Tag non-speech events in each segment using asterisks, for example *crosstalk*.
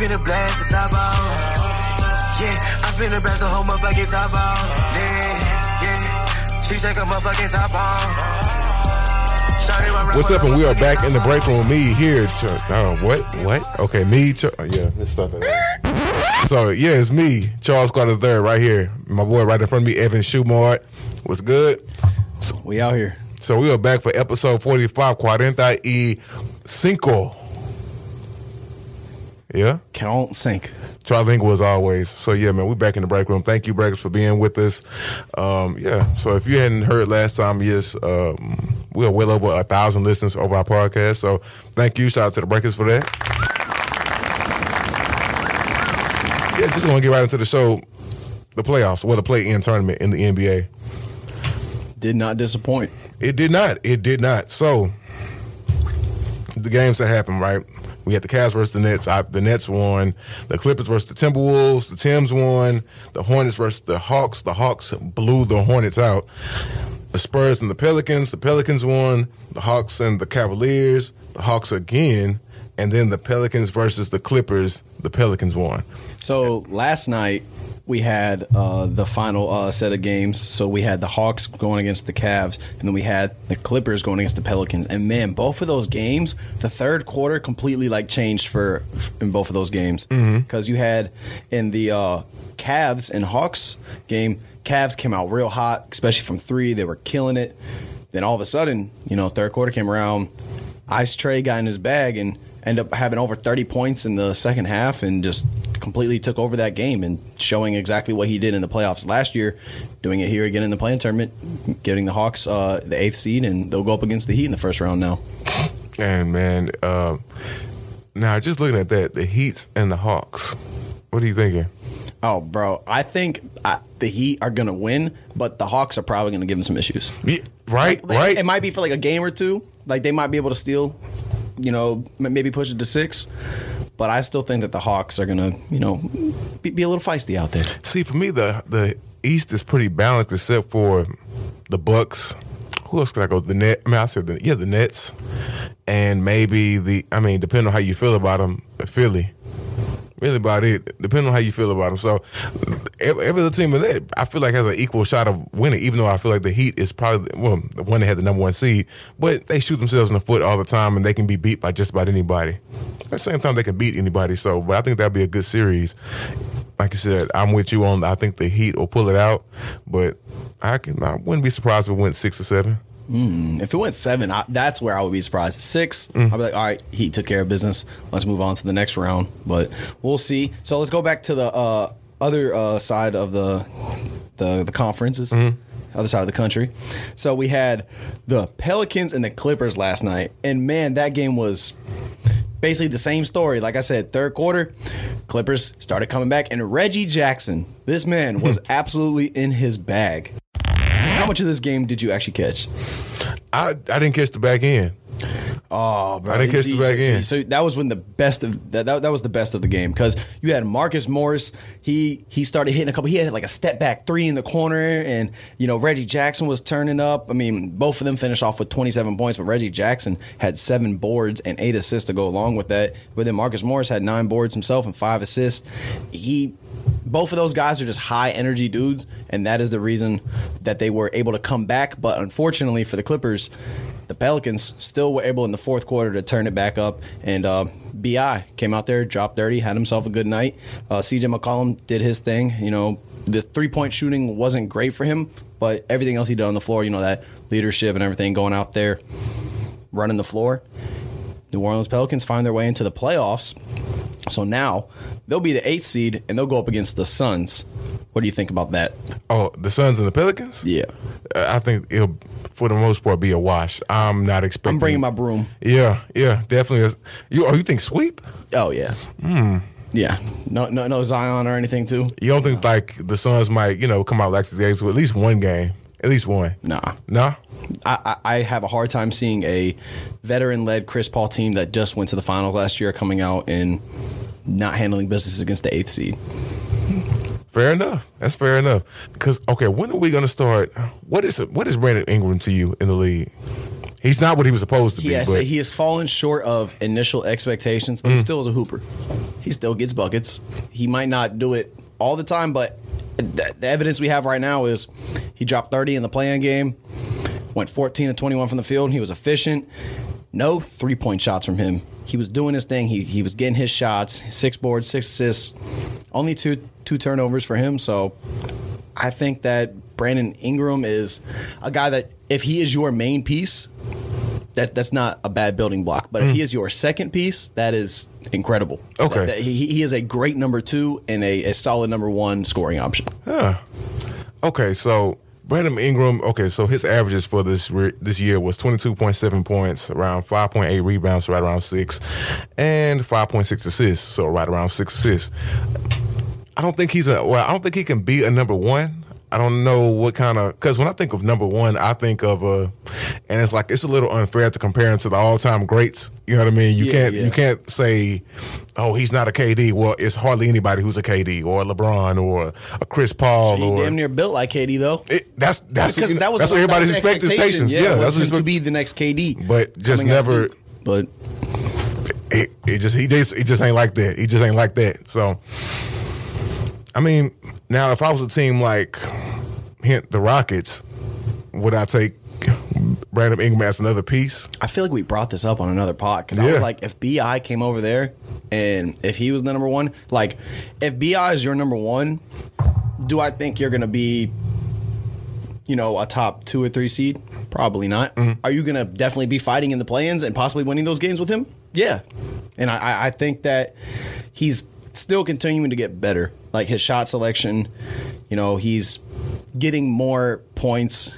finna blast the top off. Yeah, I finna blast the whole motherfucking top off. Yeah, yeah. She take a motherfucking top off. What's up? And we are back in the break room. Me here. To, oh, what? What? Okay, me. To, oh, yeah, this stuff. So yeah, it's me, Charles Carter III, right here. My boy right in front of me, Evan Shumard. What's good? So, we out here. So we are back for episode forty-five, Cuarenta y Cinco. Yeah. Count sync. Trilingual as always. So yeah, man, we're back in the break room. Thank you, Breakers, for being with us. Um, yeah. So if you hadn't heard last time, yes, um, we are well over a thousand listeners over our podcast. So thank you. Shout out to the Breakers for that. Yeah, just gonna get right into the show. The playoffs, well, the play-in tournament in the NBA. Did not disappoint. It did not. It did not. So the games that happened, right? We had the Cavs versus the Nets. I, the Nets won. The Clippers versus the Timberwolves. The Tims won. The Hornets versus the Hawks. The Hawks blew the Hornets out. The Spurs and the Pelicans. The Pelicans won. The Hawks and the Cavaliers. The Hawks again. And then the Pelicans versus the Clippers. The Pelicans won. So last night we had uh, the final uh, set of games. So we had the Hawks going against the Cavs, and then we had the Clippers going against the Pelicans. And man, both of those games, the third quarter completely like changed for in both of those games because mm-hmm. you had in the uh, Cavs and Hawks game, Cavs came out real hot, especially from three. They were killing it. Then all of a sudden, you know, third quarter came around. Ice Trae got in his bag and ended up having over 30 points in the second half and just completely took over that game and showing exactly what he did in the playoffs last year, doing it here again in the play-in tournament, getting the Hawks uh, the eighth seed, and they'll go up against the Heat in the first round now. And man, uh, now just looking at that, the Heat and the Hawks. What are you thinking? Oh, bro, I think I, uh, the Heat are gonna win, but the Hawks are probably gonna give them some issues. Yeah, right, like, right. It might be for like a game or two. Like they might be able to steal, you know, maybe push it to six. But I still think that the Hawks are going to, you know, be, be, a little feisty out there. See, for me, the the East is pretty balanced except for the Bucks. Who else could I go? The net. I mean, I said the, yeah, the Nets, and maybe the. I mean, depending on how you feel about them, Philly really about it. Depending on how you feel about them. So every, every other team in that, I feel like has an equal shot of winning. Even though I feel like the Heat is probably well the one that had the number one seed, but they shoot themselves in the foot all the time, and they can be beat by just about anybody. At the same time, they can beat anybody. So, but I think that'd be a good series. Like you said, I'm with you on. I think the Heat will pull it out, but I can. I wouldn't be surprised if it went six or seven. Mm, if it went seven, I, that's where I would be surprised. 6 mm. I'd be like, all right, he took care of business. Let's move on to the next round. But we'll see. So let's go back to the uh, other uh, side of the the, the conferences. Mm-hmm other side of the country. So we had the Pelicans and the Clippers last night, and man, that game was basically the same story. Like I said, third quarter, Clippers started coming back, and Reggie Jackson, this man was *laughs* absolutely in his bag. How much of this game did you actually catch? I I didn't catch the back end. Oh, bro. I didn't catch the back end. So that was when the best of that that, that was the best of the game because you had Marcus Morris. He he started hitting a couple. He had like a step back three in the corner, and you know Reggie Jackson was turning up. I mean, both of them finished off with 27 points, but Reggie Jackson had seven boards and eight assists to go along with that. But then Marcus Morris had nine boards himself and five assists. He both of those guys are just high energy dudes, and that is the reason that they were able to come back. But unfortunately for the Clippers, the Pelicans still were able in the fourth quarter to turn it back up. And uh, Bi came out there, dropped thirty, had himself a good night. Uh, CJ McCollum did his thing. You know, the three point shooting wasn't great for him, but everything else he did on the floor, you know, that leadership and everything going out there, running the floor. New Orleans Pelicans find their way into the playoffs. So now they'll be the eighth seed and they'll go up against the Suns. What do you think about that? Oh, the Suns and the Pelicans? Yeah. Uh, I think it'll, for the most part, be a wash. I'm not expecting. I'm bringing my broom. Yeah, yeah, definitely. You, oh, you think sweep? Oh, yeah. Hmm. Yeah, no, no, no Zion or anything too. You don't think like the Suns might, you know, come out like games with at least one game, at least one? Nah, nah. I, I have a hard time seeing a veteran-led Chris Paul team that just went to the final last year coming out and not handling business against the eighth seed. Fair enough. That's fair enough. Because okay, when are we going to start? What is what is Brandon Ingram to you in the league? He's not what he was supposed to be. but he has fallen short of initial expectations, but he mm. still is a hooper. He still gets buckets. He might not do it all the time, but the, the evidence we have right now is he dropped 30 in the play-in game, went 14 to 21 from the field. He was efficient. No three point shots from him. He was doing his thing. He he was getting his shots. Six boards, six assists. Only two two turnovers for him. So I think that Brandon Ingram is a guy that if he is your main piece, that that's not a bad building block. But if he is your second piece, that is incredible. Mm. Okay. That- that- he, he is a great number two and a, a solid number one scoring option. Okay, so Brandon Ingram. Okay, so his averages for this re- this year was twenty two point seven points, around five point eight rebounds, right around six, and five point six assists, so right around six assists. I don't think he's a well. I don't think he can be a number one. I don't know what kind of because when I think of number one, I think of a, and it's like it's a little unfair to compare him to the all time greats. You know what I mean? You Yeah, can't yeah. you can't say, oh, he's not a KD. Well, it's hardly anybody who's a KD or a LeBron or a Chris Paul He or damn near built like KD though. it, that's that's because that was that's what everybody's expectations. expectation. Yeah, was that's what to be the next KD. But just coming out of never-. But it, it just he just he just ain't like that. He just ain't like that. So, I mean, now if I was a team like hint the Rockets, would I take Brandon Ingram as another piece? I feel like we brought this up on another pod because I was like, if Bi came over there and if he was the number one, like if Bi is your number one, do I think you're gonna be, you know, a top two or three seed? Probably not. Mm-hmm. Are you gonna definitely be fighting in the play-ins and possibly winning those games with him? Yeah, and I- I, I think that he's still continuing to get better. Like his shot selection, you know, he's getting more points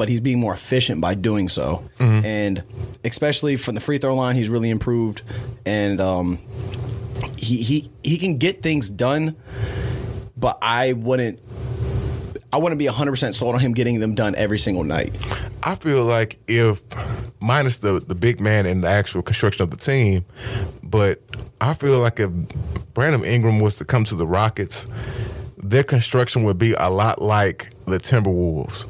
but he's being more efficient by doing so. And especially from the free throw line, he's really improved. And um, he he he can get things done, but I wouldn't. I wouldn't be 100% sold on him getting them done every single night. I feel like if minus the the big man and the actual construction of the team, but I feel like if Brandon Ingram was to come to the Rockets, their construction would be a lot like the Timberwolves.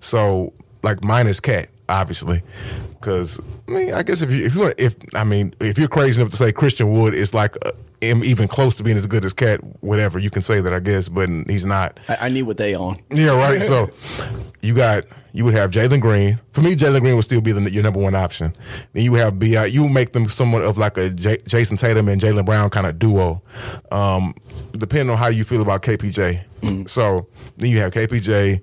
So like minus KAT, obviously. Because I mean, I guess if you if you want if I mean if you're crazy enough to say Christian Wood is like uh, him even close to being as good as KAT, whatever you can say that I guess, but he's not. I, I need what they own. Yeah, right. So *laughs* you got you would have Jalen Green. For me, Jalen Green would still be the, your number one option. Then you have Bi. You make them somewhat of like a J, Jayson Tatum and Jaylen Brown kind of duo, um, depending on how you feel about KPJ. So then you have KPJ.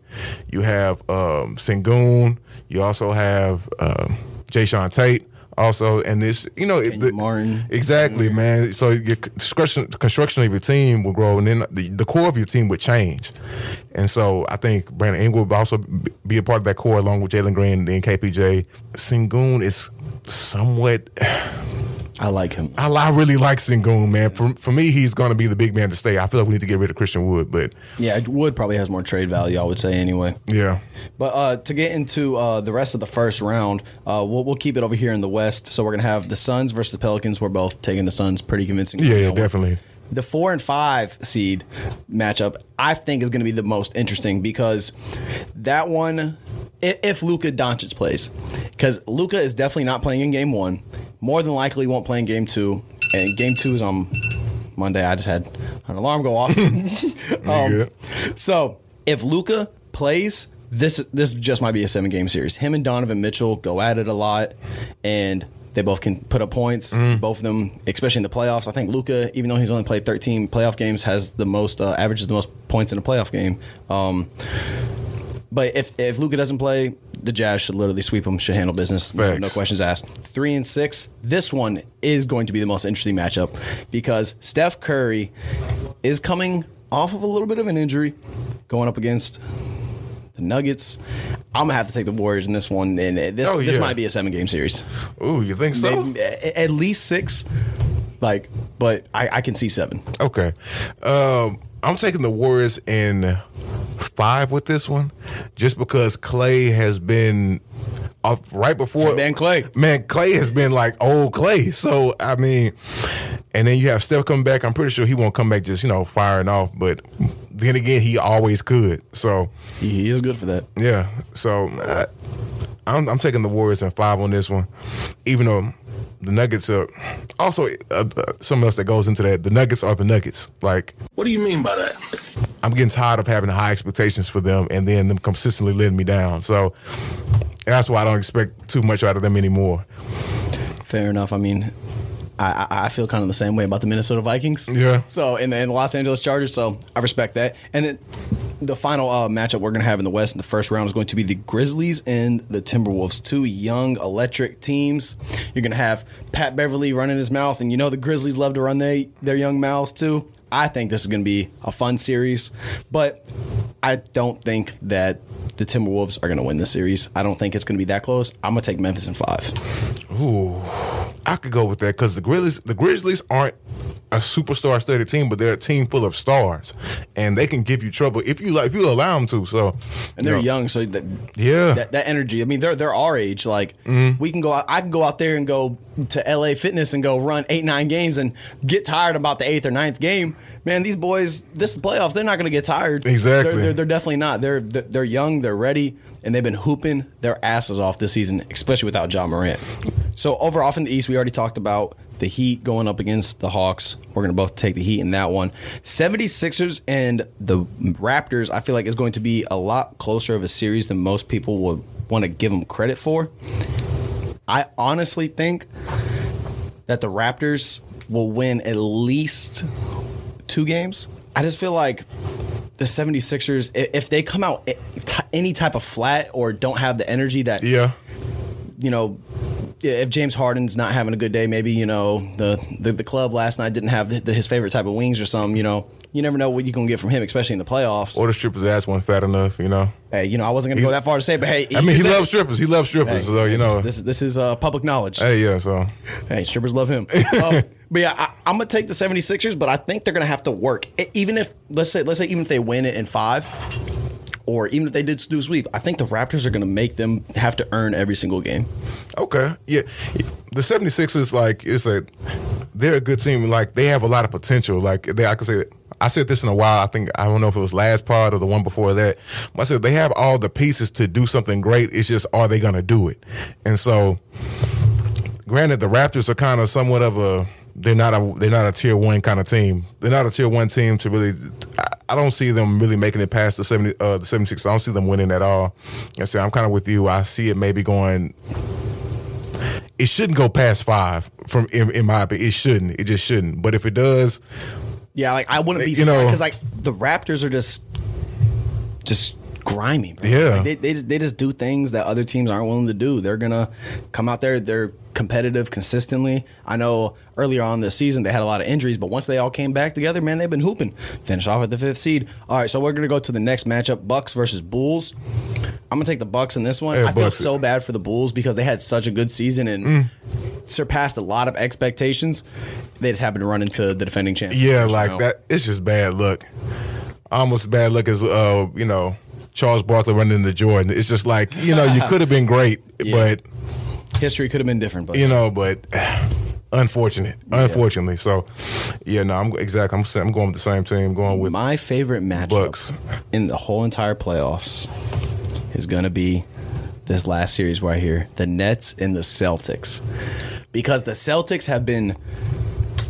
You have um, Sengun. You also have um, Jae'Sean Tate. Also, and this, you know, it, Kenyon Martin. Exactly, mm-hmm. man. So your construction construction of your team will grow, and then the, the core of your team would change. And so I think Brandon Ingram would also be a part of that core, along with Jalen Green and then KPJ. Sengun is somewhat. I like him. I, I really like Sengun, man. For, for me, he's going to be the big man to stay. I feel like we need to get rid of Christian Wood, but Yeah, Wood probably has more trade value, I would say, anyway. yeah, But uh, to get into uh, the rest of the first round, uh, we'll, we'll keep it over here in the West. So we're going to have the Suns versus the Pelicans. We're both taking the Suns pretty convincingly. yeah, yeah, definitely. The four and five seed matchup, I think, is going to be the most interesting because that one, if Luka Doncic plays, because Luka is definitely not playing in game one, more than likely won't play in game two, and game two is on Monday. I just had an alarm go off. *laughs* *laughs* Um, so if Luka plays, this this just might be a seven game series. Him and Donovan Mitchell go at it a lot, and they both can put up points. Both of them, especially in the playoffs. I think Luka, even though he's only played 13 playoff games, has the most uh, averages the most points in a playoff game. Um, but if if Luka doesn't play, the Jazz should literally sweep him. Should handle business. No questions asked. Three and six. This one is going to be the most interesting matchup because Steph Curry is coming off of a little bit of an injury, going up against the Nuggets. I'm gonna have to take the Warriors in this one, and uh, this Oh, this might be a seven game series. Ooh, you think so? Maybe, at least six. Like, but I, I can see seven. Okay. Um, I'm taking the Warriors in five with this one, just because Klay has been off right before. Man, Klay. Man, Klay has been like old Klay. So I mean, and then you have Steph coming back. I'm pretty sure he won't come back just you know firing off, but then again, he always could. So He, he is good for that. yeah. So I, I'm, I'm taking the Warriors in five on this one, even though the Nuggets are also uh, uh, something else that goes into that. The Nuggets are the Nuggets. Like What do you mean by that? I'm getting tired of having high expectations for them and then them consistently letting me down. So that's why I don't expect too much out of them anymore. Fair enough. I mean, I, I feel kind of the same way about the Minnesota Vikings. Yeah. So and the, the Los Angeles Chargers. So I respect that. And then the final uh, matchup we're going to have in the West in the first round is going to be the Grizzlies and the Timberwolves, two young electric teams. You're going to have Pat Beverley running his mouth, and you know the Grizzlies love to run their their young mouths too. I think this is going to be a fun series, but I don't think that the Timberwolves are going to win this series. I don't think it's going to be that close. I'm going to take Memphis in five. Ooh, I could go with that because the Grizzlies, the Grizzlies aren't a superstar studded team, but they're a team full of stars, and they can give you trouble if you like if you allow them to. So, and they're you know, young, so that, Yeah. that, that energy. I mean, they're they're our age. Like Mm-hmm. we can go. out I can go out there and go to LA Fitness and go run eight nine games and get tired about the eighth or ninth game. Man, these boys, this is playoffs. They're not going to get tired. Exactly. They're, they're, they're definitely not. They're they're young. They're ready, and they've been hooping their asses off this season, especially without Ja Morant. So over off in the East, we already talked about the Heat going up against the Hawks. We're going to both take the Heat in that one. 76ers and the Raptors, I feel like is going to be a lot closer of a series than most people would want to give them credit for. I honestly think that the Raptors will win at least two games. I just feel like the 76ers, if they come out any type of flat or don't have the energy that yeah, you know, if James Harden's not having a good day, maybe you know the the, the club last night didn't have the, the, his favorite type of wings or something. You know, you never know what you're gonna get from him, especially in the playoffs. or the strippers ass one fat enough, you know. hey, you know, I wasn't gonna go that far to say, but hey, I mean, he loves strippers. He loves strippers, Hey, so you know. this this is uh, public knowledge. hey, yeah, so Hey, strippers love him. *laughs* um, but yeah, I, I'm gonna take the 76ers, but I think they're gonna have to work. Even if let's say let's say even if they win it in five, or even if they did do sweep, I think the Raptors are gonna make them have to earn every single game. Okay. Yeah. The 76ers, like, it's a, they're a good team. Like, they have a lot of potential. Like, they, I could say, I said this in a while. I think, I don't know if it was last part or the one before that. I said they have all the pieces to do something great. It's just, are they going to do it? And so, granted, the Raptors are kind of somewhat of a, they're not a, they're not a tier one kind of team. They're not a tier one team to really, I, don't see them really making it past the 70, uh, the 76. I don't see them winning at all. I say, I'm kind of with you. I see it maybe going it shouldn't go past five from in, in my opinion. It shouldn't. It just shouldn't. But if it does, Yeah, like I wouldn't be You know- because like the Raptors are just just grimy. Bro. Yeah. Like, they they just, they just do things that other teams aren't willing to do. They're gonna come out there. They're competitive consistently. I know earlier on this season they had a lot of injuries, but once they all came back together, man, they've been hooping. Finish off at the fifth seed. All right, so we're gonna go to the next matchup: Bucks versus Bulls. I'm gonna take the Bucks in this one. Yeah, I feel so bad for the Bulls because they had such a good season and Mm. surpassed a lot of expectations. They just happened to run into the defending champions. yeah, like round. that. It's just bad luck. Almost bad luck as uh, you know Charles Barkley running into Jordan. It's just like you know you *laughs* could have been great, Yeah. but history could have been different, but you know, but unfortunate, unfortunately. So yeah, no, I'm exactly. I'm I'm going with the same team. Going with my favorite matchup Bucks. in the whole entire playoffs is going to be this last series right here, the Nets and the Celtics, because the Celtics have been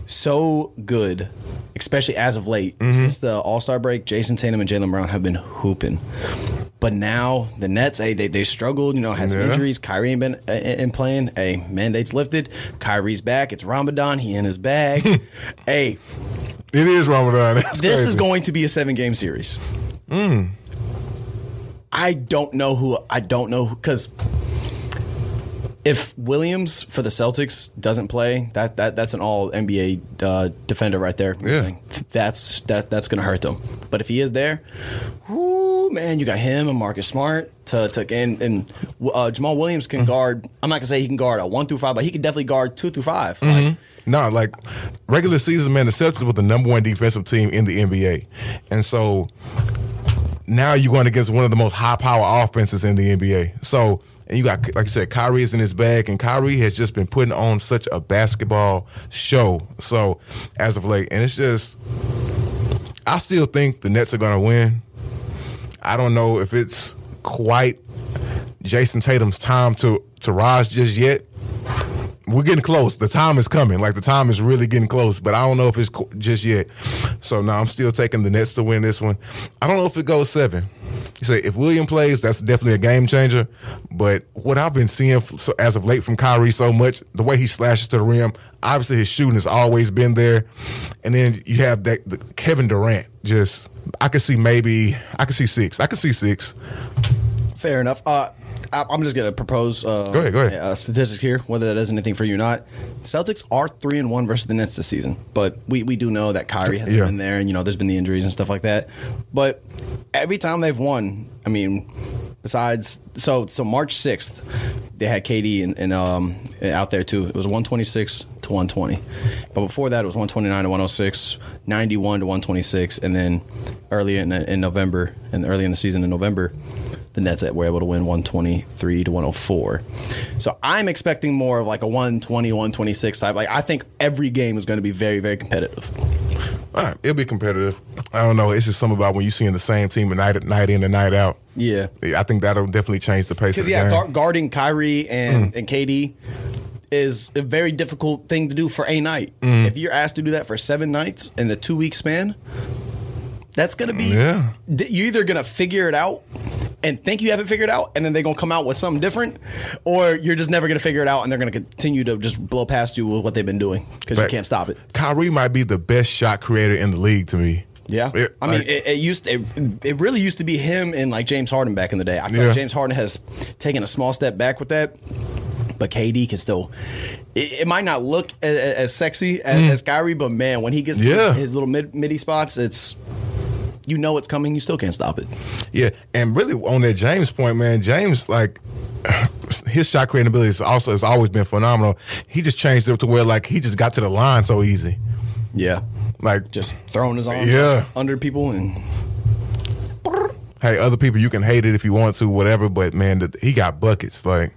so good, especially as of late mm-hmm. since the All Star break. Jayson Tatum and Jaylen Brown have been hooping. But now the Nets, hey, they, they struggled, you know, had some Yeah. injuries. Kyrie ain't been uh, in playing. Hey, mandates lifted. Kyrie's back. It's Ramadan. He in his bag. *laughs* hey, it is Ramadan. That's this is going to be a seven game series. I don't know who. I don't know because if Williams for the Celtics doesn't play, that that that's an all NBA uh, defender right there. Yeah. That's that that's going to hurt them. But if he is there, whoo, man, you got him and Marcus Smart to to and and uh, Jamal Williams can guard. I'm not gonna say he can guard a one through five, but he can definitely guard two through 5 Like, No, like regular season, man, the Celtics were the number one defensive team in the NBA, and so now you're going against one of the most high power offenses in the NBA. So, and you got, like you said, Kyrie is in his bag, and Kyrie has just been putting on such a basketball show. So, as of late, and it's just, I still think the Nets are going to win. I don't know if it's quite Jayson Tatum's time to to rise just yet. We're getting close. The time is coming. Like the time is really getting close, but I don't know if it's just yet. So now I'm still taking the Nets to win this one. I don't know if it goes seven. You say if William plays, that's definitely a game changer. But what I've been seeing as of late from Kyrie so much, the way he slashes to the rim, obviously his shooting has always been there. And then you have that Kevin Durant. Just I could see maybe I could see six. I could see six. Fair enough. Uh, I- I'm just gonna propose. Uh, Go ahead, go ahead. A statistic here, whether that does anything for you or not. Celtics are three and one versus the Nets this season, but we, we do know that Kyrie has Yeah. been there, and you know there's been the injuries and stuff like that. But every time they've won, I mean, besides so so March sixth, they had KD and, and um out there too. It was 126 to 120, but before that it was 129 to 106, 91 to 126, and then early in, in November and early in the season in November the Nets were able to win 123 to 104. So I'm expecting more of like a 120, 126 type. Like I think every game is going to be very, very competitive. All right, it'll be competitive. I don't know. It's just something about when you're seeing the same team night at night in and night out. Yeah. I think that'll definitely change the pace of Because the yeah, game. guard, guarding Kyrie and, mm. and KD is a very difficult thing to do for a night. Mm-hmm. If you're asked to do that for seven nights in a two week span, that's going to be. Yeah. You're either going to figure it out and think you have it figured out, and then they're going to come out with something different, or you're just never going to figure it out, and they're going to continue to just blow past you with what they've been doing because you can't stop it. Kyrie might be the best shot creator in the league to me. Yeah, It- I mean, it, it used it, it really used to be him and like James Harden back in the day. I feel Yeah. like James Harden has taken a small step back with that, but KD can still. It, might not look as, as sexy as, as Kyrie, but man, when he gets Mm. Yeah. his little mid midi spots, it's you know it's coming. You still can't stop it. Yeah, and really on that James point, man, James like *sighs* his shot creating ability is also has always been phenomenal. He just changed it to where like he just got to the line so easy. Yeah, Like just throwing his arms Yeah. under people and hey, other people you can hate it if you want to, whatever. But man, he got buckets. Like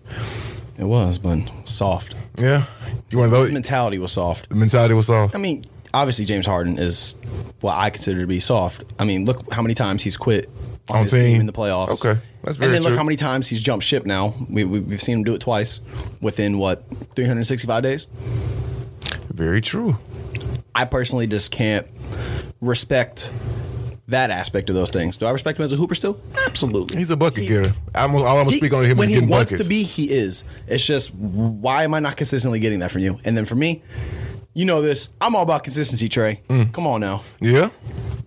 it was, but soft. yeah, you one of His those. mentality was soft. The mentality was soft. I mean, obviously James Harden is what I consider to be soft. I mean, look how many times he's quit on, On his team. team. in the playoffs. Okay. That's very true. and then look how many times he's jumped ship. Now we, we, we've seen him do it twice within what 365 days. Very true. I personally just can't respect that aspect of those things. Do I respect him as a hooper still? Absolutely. He's a bucket He's- getter. I'm, all I'm on him when he wants buckets. to be, he is. It's just why am I not consistently getting that from you? And then for me, you know this. I'm all about consistency, Trey. Mm. Come on now. yeah,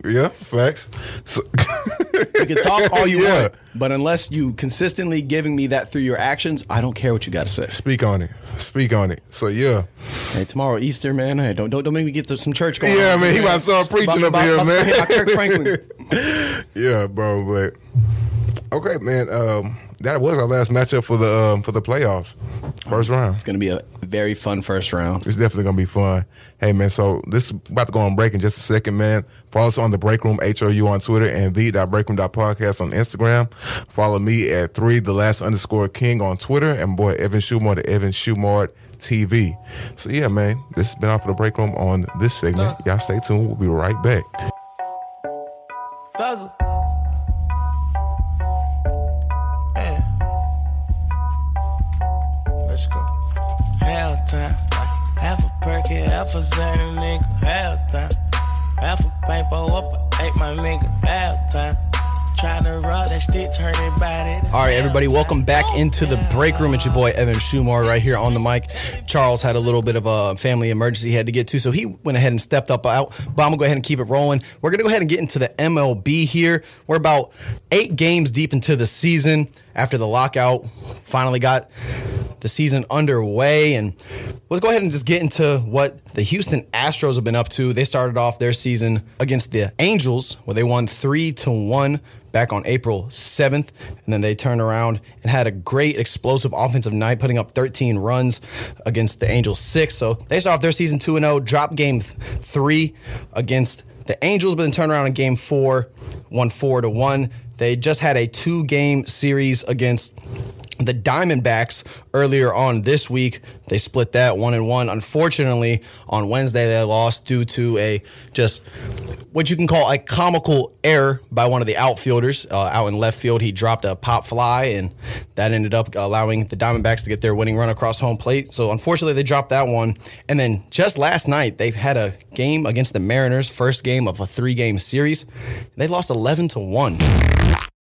yeah, facts. So, You can talk *laughs* all you Yeah. want, but unless you consistently giving me that through your actions, I don't care what you got to say. speak on it. Speak on it. So yeah, Hey, tomorrow Easter, man. Hey, don't don't, don't make me get to some church going. Yeah, on, man, he about to start preaching up here, about man. Kirk Franklin. *laughs* yeah, bro. But okay, man. Um, that was our last matchup for the um, for the playoffs, first round. It's gonna be a very fun first round. It's definitely gonna be fun. Hey man, so this is about to go on break in just a second, man. Follow us on the break room HOU on Twitter and the Podcast on Instagram. Follow me at three the last underscore king on Twitter and boy Evan Shumard at Evan Shumard TV. So yeah, man, this has been off of the break room on this segment. Y'all stay tuned. We'll be right back. Half a Zane nigga. Half time. Half a paper up, ate my nigga. Half time. Trying to roll that stick, turn it body. All right, everybody, welcome back into the break room. It's your boy Evan Shumard right here on the mic. Charles had a little bit of a family emergency he had to get to, so he went ahead and stepped up out. But I'm gonna go ahead and keep it rolling. We're gonna go ahead and get into the MLB here. We're about eight games deep into the season after the lockout finally got the season underway. And let's go ahead and just get into what the Houston Astros have been up to. They started off their season against the Angels, where they won three to one back on April 7th. And then they turned around and had a great explosive offensive night, putting up 13 runs against the Angels six. So they start off their season 2 0, dropped game three against the Angels, but then turned around in game four, won four to one. They just had a two game series against the Diamondbacks earlier on this week, they split that one and one. Unfortunately, on Wednesday they lost due to a just what you can call a comical error by one of the outfielders uh, out in left field. He dropped a pop fly, and that ended up allowing the Diamondbacks to get their winning run across home plate. So unfortunately, they dropped that one. And then just last night, they had a game against the Mariners, first game of a three-game series. They lost eleven to one.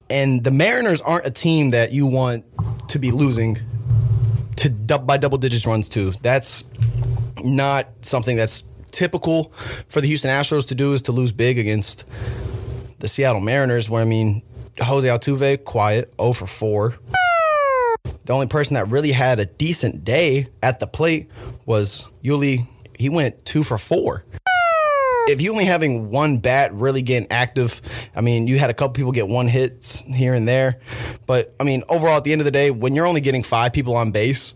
And the Mariners aren't a team that you want to be losing to by double digits runs to. That's not something that's typical for the Houston Astros to do is to lose big against the Seattle Mariners where I mean Jose Altuve quiet 0 for 4. The only person that really had a decent day at the plate was Yuli. He went 2 for 4 if you only having one bat really getting active, I mean, you had a couple people get one hits here and there, but I mean, overall, at the end of the day, when you're only getting five people on base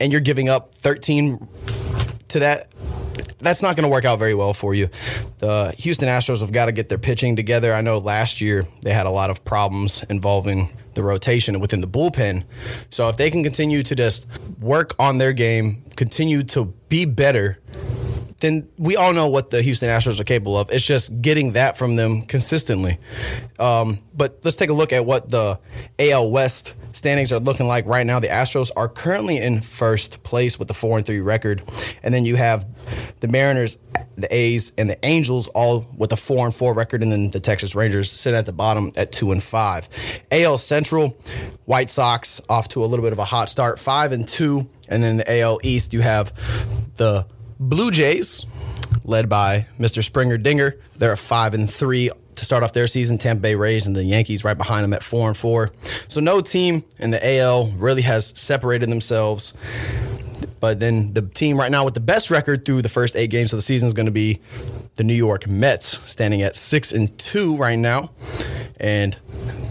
and you're giving up 13 to that, that's not going to work out very well for you. The Houston Astros have got to get their pitching together. I know last year they had a lot of problems involving the rotation within the bullpen. So if they can continue to just work on their game, continue to be better, then we all know what the Houston Astros are capable of. It's just getting that from them consistently. Um, but let's take a look at what the AL West standings are looking like right now. The Astros are currently in first place with the four and three record, and then you have the Mariners, the A's, and the Angels all with a four and four record, and then the Texas Rangers sitting at the bottom at two and five. AL Central, White Sox off to a little bit of a hot start, five and two, and then the AL East you have the Blue Jays, led by Mr. Springer Dinger, they're at five and three to start off their season. Tampa Bay Rays and the Yankees right behind them at four and four. So no team in the AL really has separated themselves. But then the team right now with the best record through the first eight games of the season is going to be the New York Mets, standing at six and two right now, and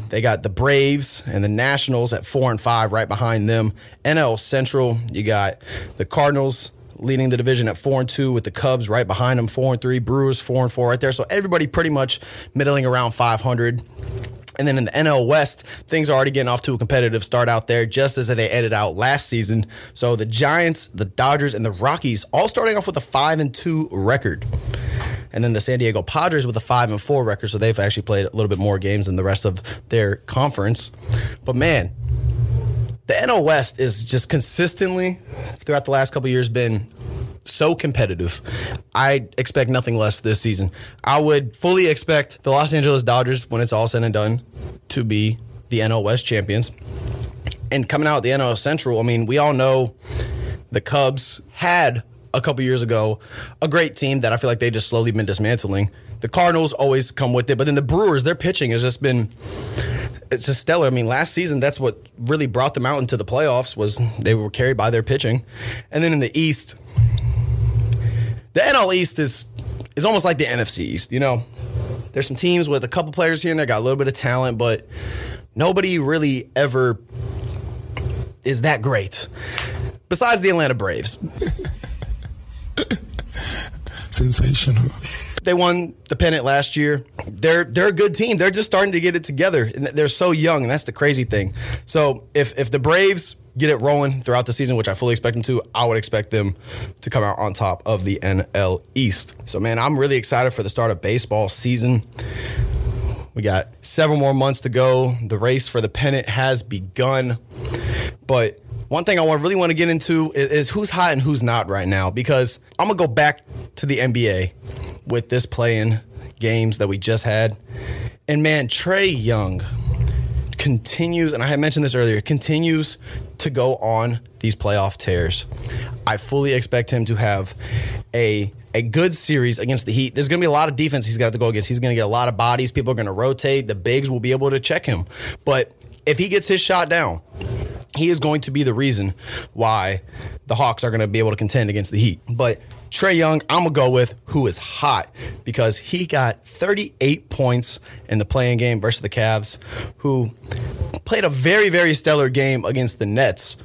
they got the Braves and the Nationals at four and five right behind them. NL Central, you got the Cardinals leading the division at four and two, with the Cubs right behind them, four and three. Brewers four and four right there. So everybody pretty much middling around 500. And then in the NL West, things are already getting off to a competitive start out there, just as they ended out last season. So the Giants, the Dodgers, and the Rockies all starting off with a five and two record. And then the San Diego Padres with a five and four record, so they've actually played a little bit more games than the rest of their conference. But man, the NL West is just consistently throughout the last couple years been so competitive. I expect nothing less this season. I would fully expect the Los Angeles Dodgers, when it's all said and done, to be the NL West champions. And coming out the NL Central, I mean, we all know the Cubs had a couple years ago a great team that I feel like they just slowly been dismantling. The Cardinals always come with it, but then the Brewers, their pitching has just been it's just stellar. I mean, last season that's what really brought them out into the playoffs was they were carried by their pitching. And then in the East, the NL East is is almost like the NFC East. You know, there's some teams with a couple players here and there got a little bit of talent, but nobody really ever is that great. Besides the Atlanta Braves. *laughs* Sensational. They won the pennant last year. They're they're a good team. They're just starting to get it together. And they're so young, and that's the crazy thing. So if if the Braves get it rolling throughout the season, which I fully expect them to, I would expect them to come out on top of the NL East. So man, I'm really excited for the start of baseball season. We got several more months to go. The race for the pennant has begun. But one thing I really want to get into is, is who's hot and who's not right now because I'm to go back to the NBA with this play-in games that we just had. And man, Trae Young continues, and I had mentioned this earlier, continues to go on these playoff tears. I fully expect him to have a a good series against the Heat. There's going to be a lot of defense he's got to go against. He's going to get a lot of bodies. People are going to rotate. The bigs will be able to check him. But if he gets his shot down, he is going to be the reason why the Hawks are going to be able to contend against the Heat. But Trae Young, I'm gonna go with who is hot because he got 38 points in the play-in game versus the Cavs, who played a very, very stellar game against the Nets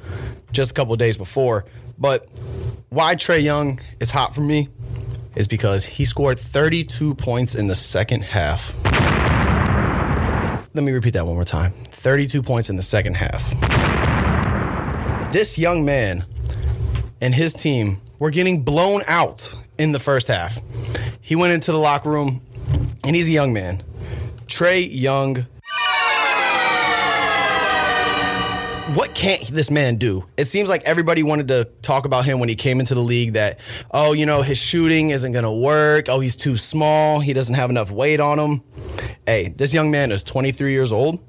just a couple days before. But why Trae Young is hot for me is because he scored 32 points in the second half. Let me repeat that one more time 32 points in the second half. This young man and his team were getting blown out in the first half. He went into the locker room, and he's a young man. Trae Young. What can't this man do? It seems like everybody wanted to talk about him when he came into the league that, oh, you know, his shooting isn't going to work. Oh, he's too small. He doesn't have enough weight on him. Hey, this young man is 23 years old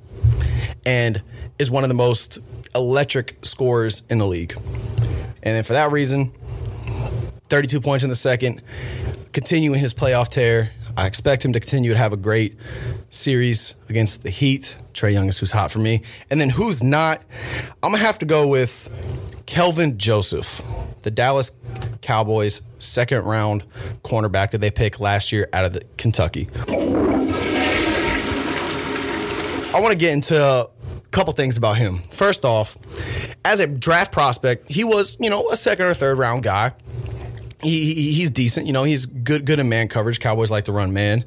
and is one of the most electric scores in the league. And then for that reason, 32 points in the second, continuing his playoff tear. I expect him to continue to have a great series against the Heat. Trae Young is who's hot for me. And then who's not? I'm going to have to go with Kelvin Joseph, the Dallas Cowboys second round cornerback that they picked last year out of the Kentucky. I want to get into couple things about him. First off, as a draft prospect, he was, you know, a second or third round guy. He, he he's decent, you know, he's good good in man coverage. Cowboys like to run man.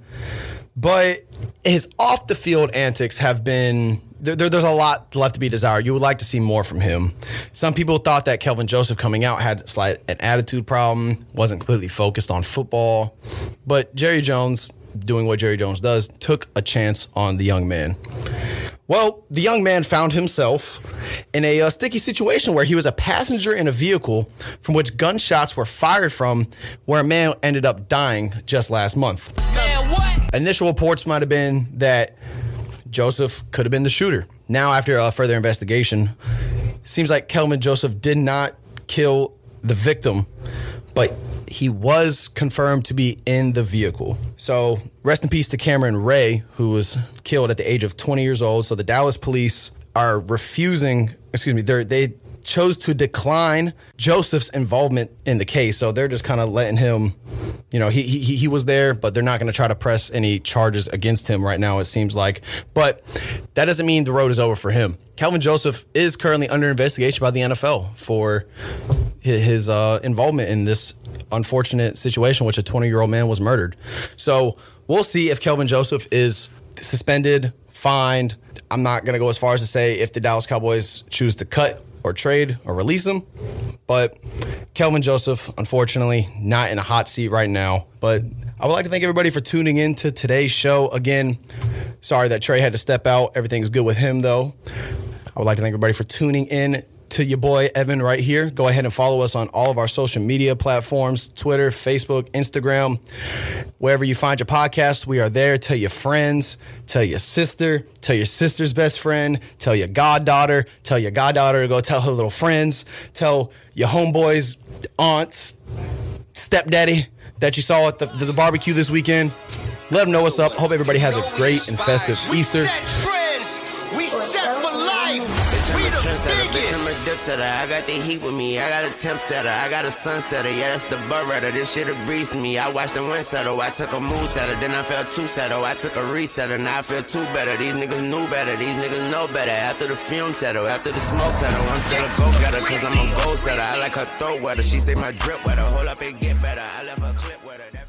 But his off the field antics have been there, there, there's a lot left to be desired. You would like to see more from him. Some people thought that Kelvin Joseph coming out had slight an attitude problem, wasn't completely focused on football. But Jerry Jones, doing what Jerry Jones does, took a chance on the young man. Well, the young man found himself in a uh, sticky situation where he was a passenger in a vehicle from which gunshots were fired from, where a man ended up dying just last month. Man? Initial reports might have been that Joseph could have been the shooter. Now, after a further investigation, seems like Kelvin Joseph did not kill the victim, but he was confirmed to be in the vehicle. So, rest in peace to Cameron Ray, who was killed at the age of 20 years old. So, the Dallas police are refusing, excuse me, they chose to decline Joseph's involvement in the case. So, they're just kind of letting him, you know, he, he, he was there, but they're not going to try to press any charges against him right now, it seems like. But that doesn't mean the road is over for him. Kelvin Joseph is currently under investigation by the NFL for his uh, involvement in this unfortunate situation, which a 20 year old man was murdered. So we'll see if Kelvin Joseph is suspended, fined. I'm not going to go as far as to say if the Dallas Cowboys choose to cut or trade or release him. But Kelvin Joseph, unfortunately, not in a hot seat right now. But I would like to thank everybody for tuning in to today's show. Again, sorry that Trey had to step out. Everything's good with him, though. I would like to thank everybody for tuning in to your boy Evan right here. Go ahead and follow us on all of our social media platforms Twitter, Facebook, Instagram, wherever you find your podcast. We are there. Tell your friends, tell your sister, tell your sister's best friend, tell your goddaughter, tell your goddaughter to go tell her little friends, tell your homeboys, aunts, stepdaddy that you saw at the, the barbecue this weekend. Let them know what's up. Hope everybody has a great and festive Easter. Setter. I got the heat with me. I got a temp setter. I got a sunsetter. Yeah, that's the butt rider. This shit a breeze to me. I watched the wind settle. I took a mood setter. Then I felt two settle. I took a resetter. Now I feel two better. These niggas knew better. These niggas know better. After the fume settle. After the smoke settle. I'm still a go getter. Cause I'm a goal setter. I like her throat wetter. She say my drip wetter. Hold up and get better. I left her clip wetter. That-